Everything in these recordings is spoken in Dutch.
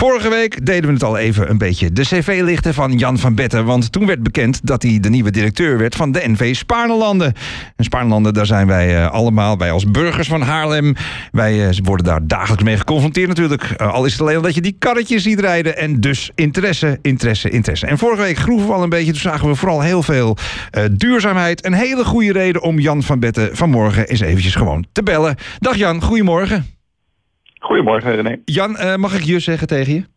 Vorige week deden we het al even een beetje de cv lichten van Jan van Betten. Want toen werd bekend dat hij de nieuwe directeur werd van de NV Spaarnelanden. En Spaarnelanden, daar zijn wij uh, allemaal, wij als burgers van Haarlem. Wij uh, worden daar dagelijks mee geconfronteerd natuurlijk. Uh, al is het alleen dat je die karretjes ziet rijden. En dus interesse, interesse, interesse. En vorige week groeven we al een beetje. Toen zagen we vooral heel veel duurzaamheid. Een hele goede reden om Jan van Betten vanmorgen eens eventjes gewoon te bellen. Dag Jan, goedemorgen. Goedemorgen, René. Jan, uh, mag ik je zeggen tegen je?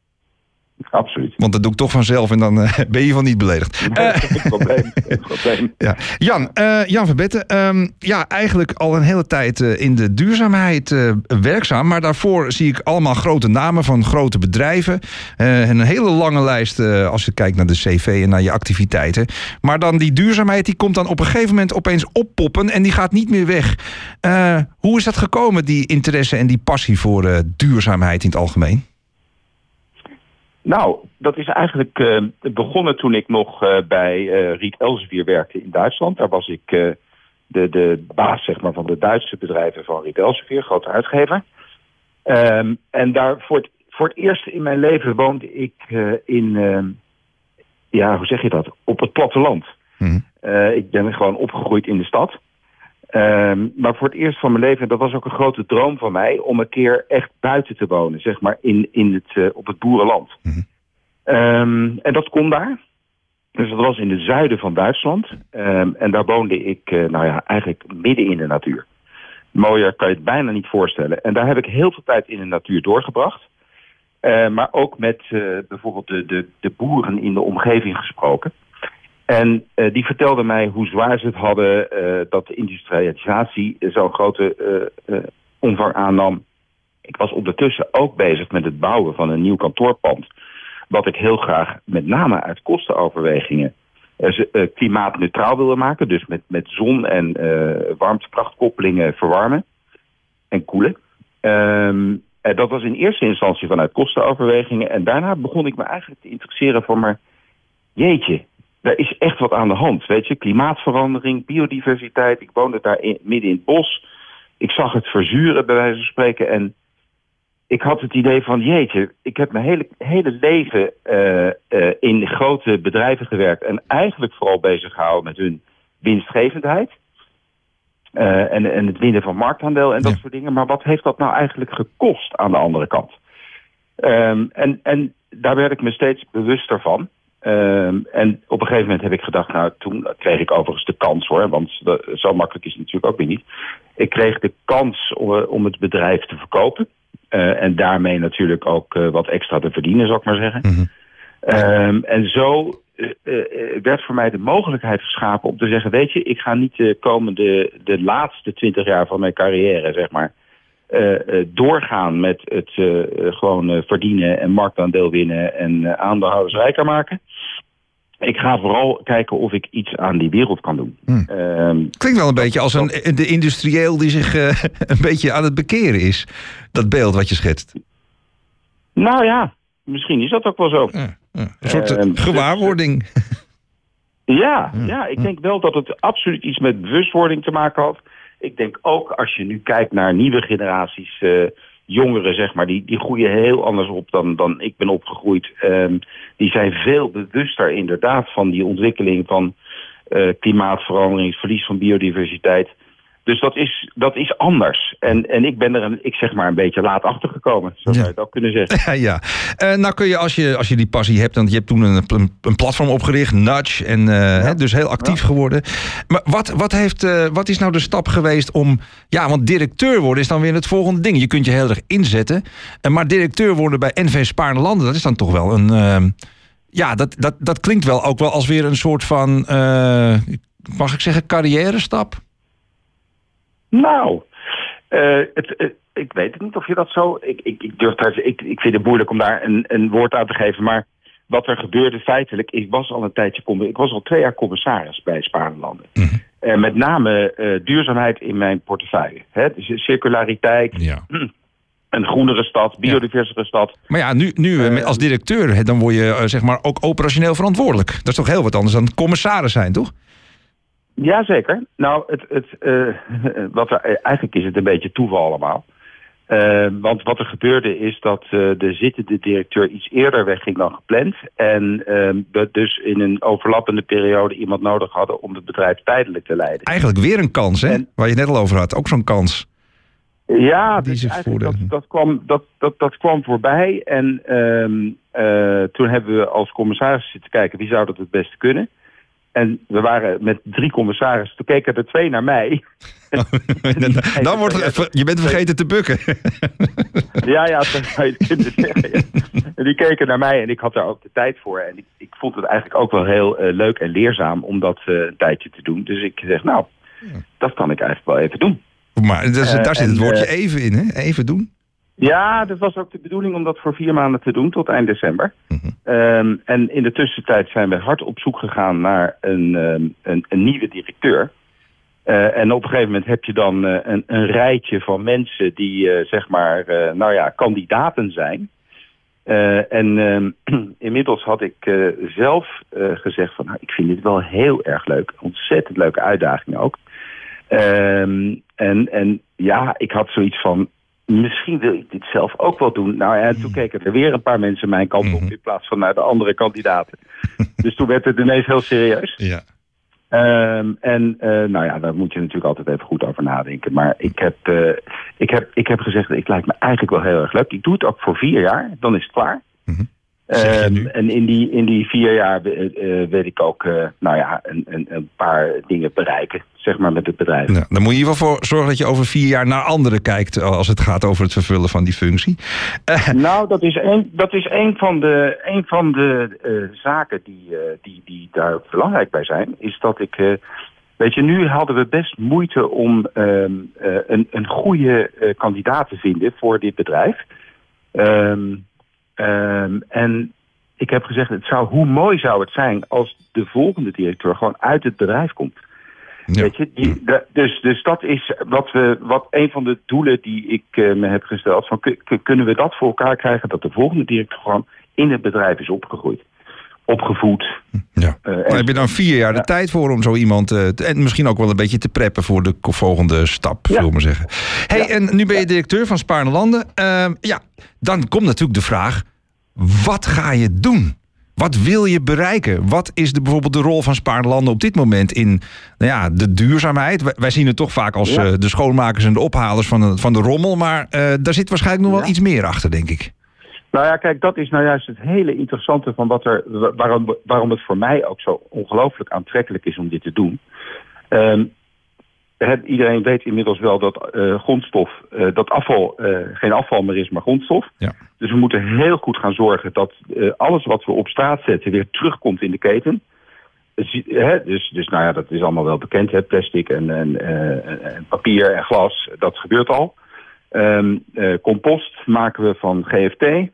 Absoluut. Want dat doe ik toch vanzelf en dan uh, ben je van niet beledigd. Nee, geen probleem. Geen probleem. Ja. Jan, uh, Jan van Betten, um, ja, eigenlijk al een hele tijd in de duurzaamheid werkzaam. Maar daarvoor zie ik allemaal grote namen van grote bedrijven. en een hele lange lijst als je kijkt naar de cv en naar je activiteiten. Maar dan die duurzaamheid, die komt dan op een gegeven moment opeens oppoppen en die gaat niet meer weg. hoe is dat gekomen, die interesse en die passie voor duurzaamheid in het algemeen? Nou, dat is eigenlijk uh, begonnen toen ik nog uh, bij uh, Riet Elsevier werkte in Duitsland. Daar was ik de, de baas zeg maar, van de Duitse bedrijven van Riet Elsevier, grote uitgever. Um, en daar voor het, voor het eerst in mijn leven woonde ik in, ja, hoe zeg je dat, op het platteland. Mm. ik ben gewoon opgegroeid in de stad. Um, maar voor het eerst van mijn leven, dat was ook een grote droom van mij, om een keer echt buiten te wonen, zeg maar in, in het, uh, op het boerenland. Mm -hmm. um, en dat kon daar. Dus dat was in het zuiden van Duitsland. Um, en daar woonde ik, uh, nou ja, eigenlijk midden in de natuur. Mooier kan je het bijna niet voorstellen. En daar heb ik heel veel tijd in de natuur doorgebracht. Uh, maar ook met bijvoorbeeld de, de, de boeren in de omgeving gesproken. En uh, die vertelde mij hoe zwaar ze het hadden uh, dat de industrialisatie zo'n grote uh, omvang aannam. Ik was ondertussen ook bezig met het bouwen van een nieuw kantoorpand. Wat ik heel graag met name uit kostenoverwegingen klimaatneutraal wilde maken. Dus met, met zon- en warmtekrachtkoppelingen verwarmen en koelen. Um, en dat was in eerste instantie vanuit kostenoverwegingen. En daarna begon ik me eigenlijk te interesseren voor maar... Jeetje, er is echt wat aan de hand. Weet je, klimaatverandering, biodiversiteit. Ik woonde daar in, midden in het bos. Ik zag het verzuren, bij wijze van spreken. En ik had het idee van, jeetje, ik heb mijn hele, hele leven uh, uh, in grote bedrijven gewerkt. En eigenlijk vooral bezig gehouden met hun winstgevendheid. Uh, en, en het winnen van marktaandeel en dat ja. soort dingen. Maar wat heeft dat nou eigenlijk gekost aan de andere kant? Um, en, en daar werd ik me steeds bewuster van. Um, en op een gegeven moment heb ik gedacht, nou toen kreeg ik overigens de kans hoor, want zo makkelijk is het natuurlijk ook weer niet. Ik kreeg de kans om, om het bedrijf te verkopen. Uh, en daarmee natuurlijk ook uh, wat extra te verdienen, zou ik maar zeggen. Mm -hmm. um, en zo uh, werd voor mij de mogelijkheid geschapen om te zeggen, weet je, ik ga niet de komende, de laatste twintig jaar van mijn carrière, zeg maar, doorgaan met het uh, gewoon verdienen en marktaandeel winnen en aandeelhouders rijker maken. Ik ga vooral kijken of ik iets aan die wereld kan doen. Hmm. Um, Klinkt wel een beetje als een, de industrieel die zich een beetje aan het bekeren is. Dat beeld wat je schetst. Nou ja, misschien is dat ook wel zo. Ja, ja. Een soort ehm, gewaarwording. Ja, ja, ik denk wel dat het absoluut iets met bewustwording te maken had ik denk ook als je nu kijkt naar nieuwe generaties uh, jongeren, zeg maar, die, die groeien heel anders op dan, dan ik ben opgegroeid. Um, die zijn veel bewuster inderdaad van die ontwikkeling van uh, klimaatverandering, verlies van biodiversiteit. Dus dat is, dat is anders. En, en ik ben er, een, ik zeg maar, een beetje laat achter gekomen. Zo zou je het ook kunnen zeggen. ja, uh, nou kun je als, je, als je die passie hebt... want je hebt toen een, een, platform opgericht, Nudge... en uh, ja. hè, dus heel actief ja. geworden. Maar wat, wat, heeft, uh, wat is nou de stap geweest om... ja, want directeur worden is dan weer het volgende ding. Je kunt je heel erg inzetten. maar directeur worden bij NV Spaarne Landen... dat is dan toch wel een... ehm, ja, dat, dat, dat klinkt wel ook wel als weer een soort van... mag ik zeggen, carrière stap? Nou, uh, het, ik weet het niet of je dat zo. Ik, ik, ik durf daar. Ik, ik vind het moeilijk om daar een, een woord aan te geven. Maar wat er gebeurde feitelijk. Ik was al een tijdje. Ik was al twee jaar commissaris bij Spaarlanden. Mm -hmm. uh, met name uh, duurzaamheid in mijn portefeuille. Hè? Dus circulariteit. Ja. Een groenere stad, biodiversere ja. stad. Maar ja, nu, nu als directeur, dan word je zeg maar ook operationeel verantwoordelijk. Dat is toch heel wat anders dan commissaris zijn, toch? Jazeker. Nou, het, het, uh, wat er, eigenlijk is het een beetje toeval allemaal. Uh, want wat er gebeurde is dat uh, de zittende directeur iets eerder wegging dan gepland. En uh, we dus in een overlappende periode iemand nodig hadden om het bedrijf tijdelijk te leiden. Eigenlijk weer een kans, hè? En, Waar je het net al over had. Ook zo'n kans. Ja, dus dat, dat, kwam, dat, dat, dat kwam voorbij. En uh, toen hebben we als commissaris zitten kijken wie zou dat het beste kunnen. En we waren met drie commissarissen. Toen keken er twee naar mij. Dan wordt het, je bent vergeten te bukken. ja, ja. En die keken naar mij en ik had daar ook de tijd voor. En ik, ik vond het eigenlijk ook wel heel uh, leuk en leerzaam om dat uh, een tijdje te doen. Dus ik zeg, nou, dat kan ik eigenlijk wel even doen. Maar dus, daar zit het woordje even in, hè? Even doen. Ja, dat was ook de bedoeling om dat voor vier maanden te doen, tot eind december. Mm -hmm. um, en in de tussentijd zijn we hard op zoek gegaan naar een, um, een, een, nieuwe directeur. Uh, en op een gegeven moment heb je dan uh, een, een, rijtje van mensen die, uh, zeg maar, nou ja, kandidaten zijn. en um, inmiddels had ik zelf gezegd van, nou, ik vind dit wel heel erg leuk. Ontzettend leuke uitdaging ook. Ehm, en, en ja, ik had zoiets van, misschien wil ik dit zelf ook wel doen. Nou ja, toen keken er weer een paar mensen mijn kant op... in plaats van naar de andere kandidaten. dus toen werd het ineens heel serieus. Ja. Um, en uh, nou ja, daar moet je natuurlijk altijd even goed over nadenken. Maar ik heb, uh, ik heb, ik heb gezegd, ik lijkt me eigenlijk wel heel erg leuk. Ik doe het ook voor vier jaar, dan is het klaar. Mm -hmm. Um, en in die, in die vier jaar uh, weet ik ook uh, nou ja, een, een, een, paar dingen bereiken, zeg maar, met het bedrijf. Nou, dan moet je geval voor zorgen dat je over vier jaar naar anderen kijkt als het gaat over het vervullen van die functie. Uh. Nou, dat is een, dat is een van de, een van de zaken die, die, die daar belangrijk bij zijn, is dat ik. Weet je, nu hadden we best moeite om um, een, een goede kandidaat te vinden voor dit bedrijf. Um, Um, en ik heb gezegd, het zou, hoe mooi zou het zijn als de volgende directeur gewoon uit het bedrijf komt. Ja. Weet je, die, de, dus, dus dat is wat, we, wat een van de doelen die ik uh, me heb gesteld. Van, kunnen we dat voor elkaar krijgen dat de volgende directeur gewoon in het bedrijf is opgegroeid? Opgevoed. Ja. Uh, maar heb je dan vier jaar de ja. tijd voor om zo iemand. Uh, te, en misschien ook wel een beetje te preppen voor de volgende stap, ja. zullen we zeggen. hey, en nu ben je directeur van Spaarne Landen. ja, dan komt natuurlijk de vraag wat ga je doen? Wat wil je bereiken? Wat is de, bijvoorbeeld de rol van Spaarlanden op dit moment in nou ja, de duurzaamheid? Wij, zien het toch vaak als ja. uh, de schoonmakers en de ophalers van de, van de rommel. Maar uh, daar zit waarschijnlijk nog wel iets meer achter, denk ik. Nou ja, kijk, dat is nou juist het hele interessante van wat er, waarom, waarom het voor mij ook zo ongelooflijk aantrekkelijk is om dit te doen. Um, het, iedereen weet inmiddels wel dat uh, grondstof, uh, dat afval uh, geen afval meer is, maar grondstof. Ja. Dus we moeten heel goed gaan zorgen dat alles wat we op straat zetten weer terugkomt in de keten. Dus, dus nou ja, dat is allemaal wel bekend, hè? plastic en, en, en, papier en glas, dat gebeurt al. Um, compost maken we van GFT.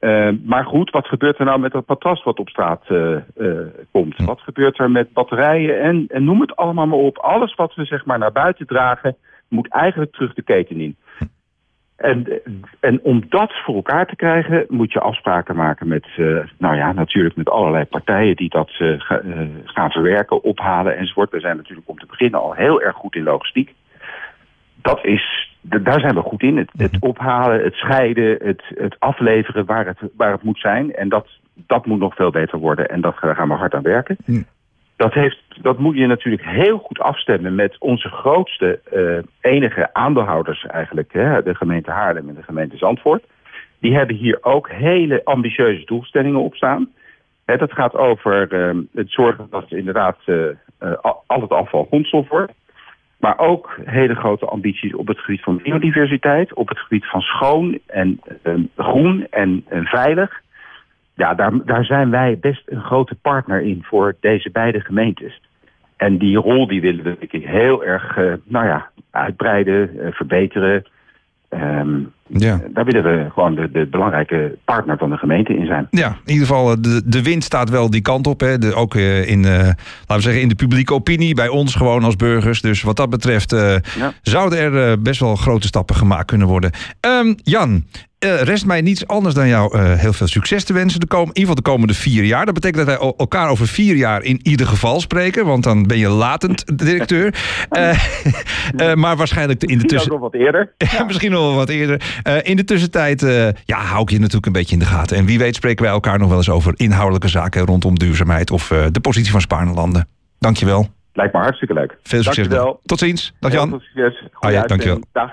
Uh, maar goed, wat gebeurt er nou met dat matras wat op straat uh, uh, komt? Hm. Wat gebeurt er met batterijen en, en noem het allemaal maar op. Alles wat we zeg maar naar buiten dragen, moet eigenlijk terug de keten in. En, en om dat voor elkaar te krijgen, moet je afspraken maken met, nou ja, natuurlijk met allerlei partijen die dat ga, gaan verwerken, ophalen enzovoort. We zijn natuurlijk om te beginnen al heel erg goed in logistiek. Dat is daar zijn we goed in. Het, het, ophalen, het scheiden, het, het afleveren waar het, waar het moet zijn. En dat, dat moet nog veel beter worden. En dat, daar gaan we hard aan werken. Dat, heeft, dat moet je natuurlijk heel goed afstemmen met onze grootste uh, enige aandeelhouders eigenlijk. Hè, de gemeente Haarlem en de gemeente Zandvoort. Die hebben hier ook hele ambitieuze doelstellingen op staan. Hè, dat gaat over uh, het zorgen dat inderdaad uh, al het afval grondstof wordt. Maar ook hele grote ambities op het gebied van biodiversiteit, op het gebied van schoon en uh, groen en, en, veilig. Ja, daar, daar zijn wij best een grote partner in voor deze beide gemeentes. En die rol die willen we heel erg uh, nou ja, uitbreiden, uh, verbeteren. Um, Ja. Daar willen we gewoon de, de belangrijke partner van de gemeente in zijn. Ja, in ieder geval, eh, de, de wind staat wel die kant op. Hè. De, ook eh, in, eh, laten we zeggen, in de publieke opinie, bij ons gewoon als burgers. Dus wat dat betreft eh, Ja. zouden er eh, best wel grote stappen gemaakt kunnen worden. Ehm, Jan, eh, rest mij niets anders dan jou eh, heel veel succes te wensen. De kom, in ieder geval de komende vier jaar. Dat betekent dat wij elkaar over vier jaar in ieder geval spreken. Want dan ben je latend directeur. Eh, eh, maar waarschijnlijk in de Misschien tussen... nog wat eerder. Ja, misschien nog wat eerder. Eh, in de tussentijd eh, ja, hou ik je natuurlijk een beetje in de gaten. En wie weet spreken wij elkaar nog wel eens over inhoudelijke zaken rondom duurzaamheid of eh, de positie van Spaarnelanden. Dankjewel. Lijkt me hartstikke leuk. Veel succes. Dankjewel. Tot ziens. Dag Jan. veel succes. Goeie Ah ja, dankjewel. Dag.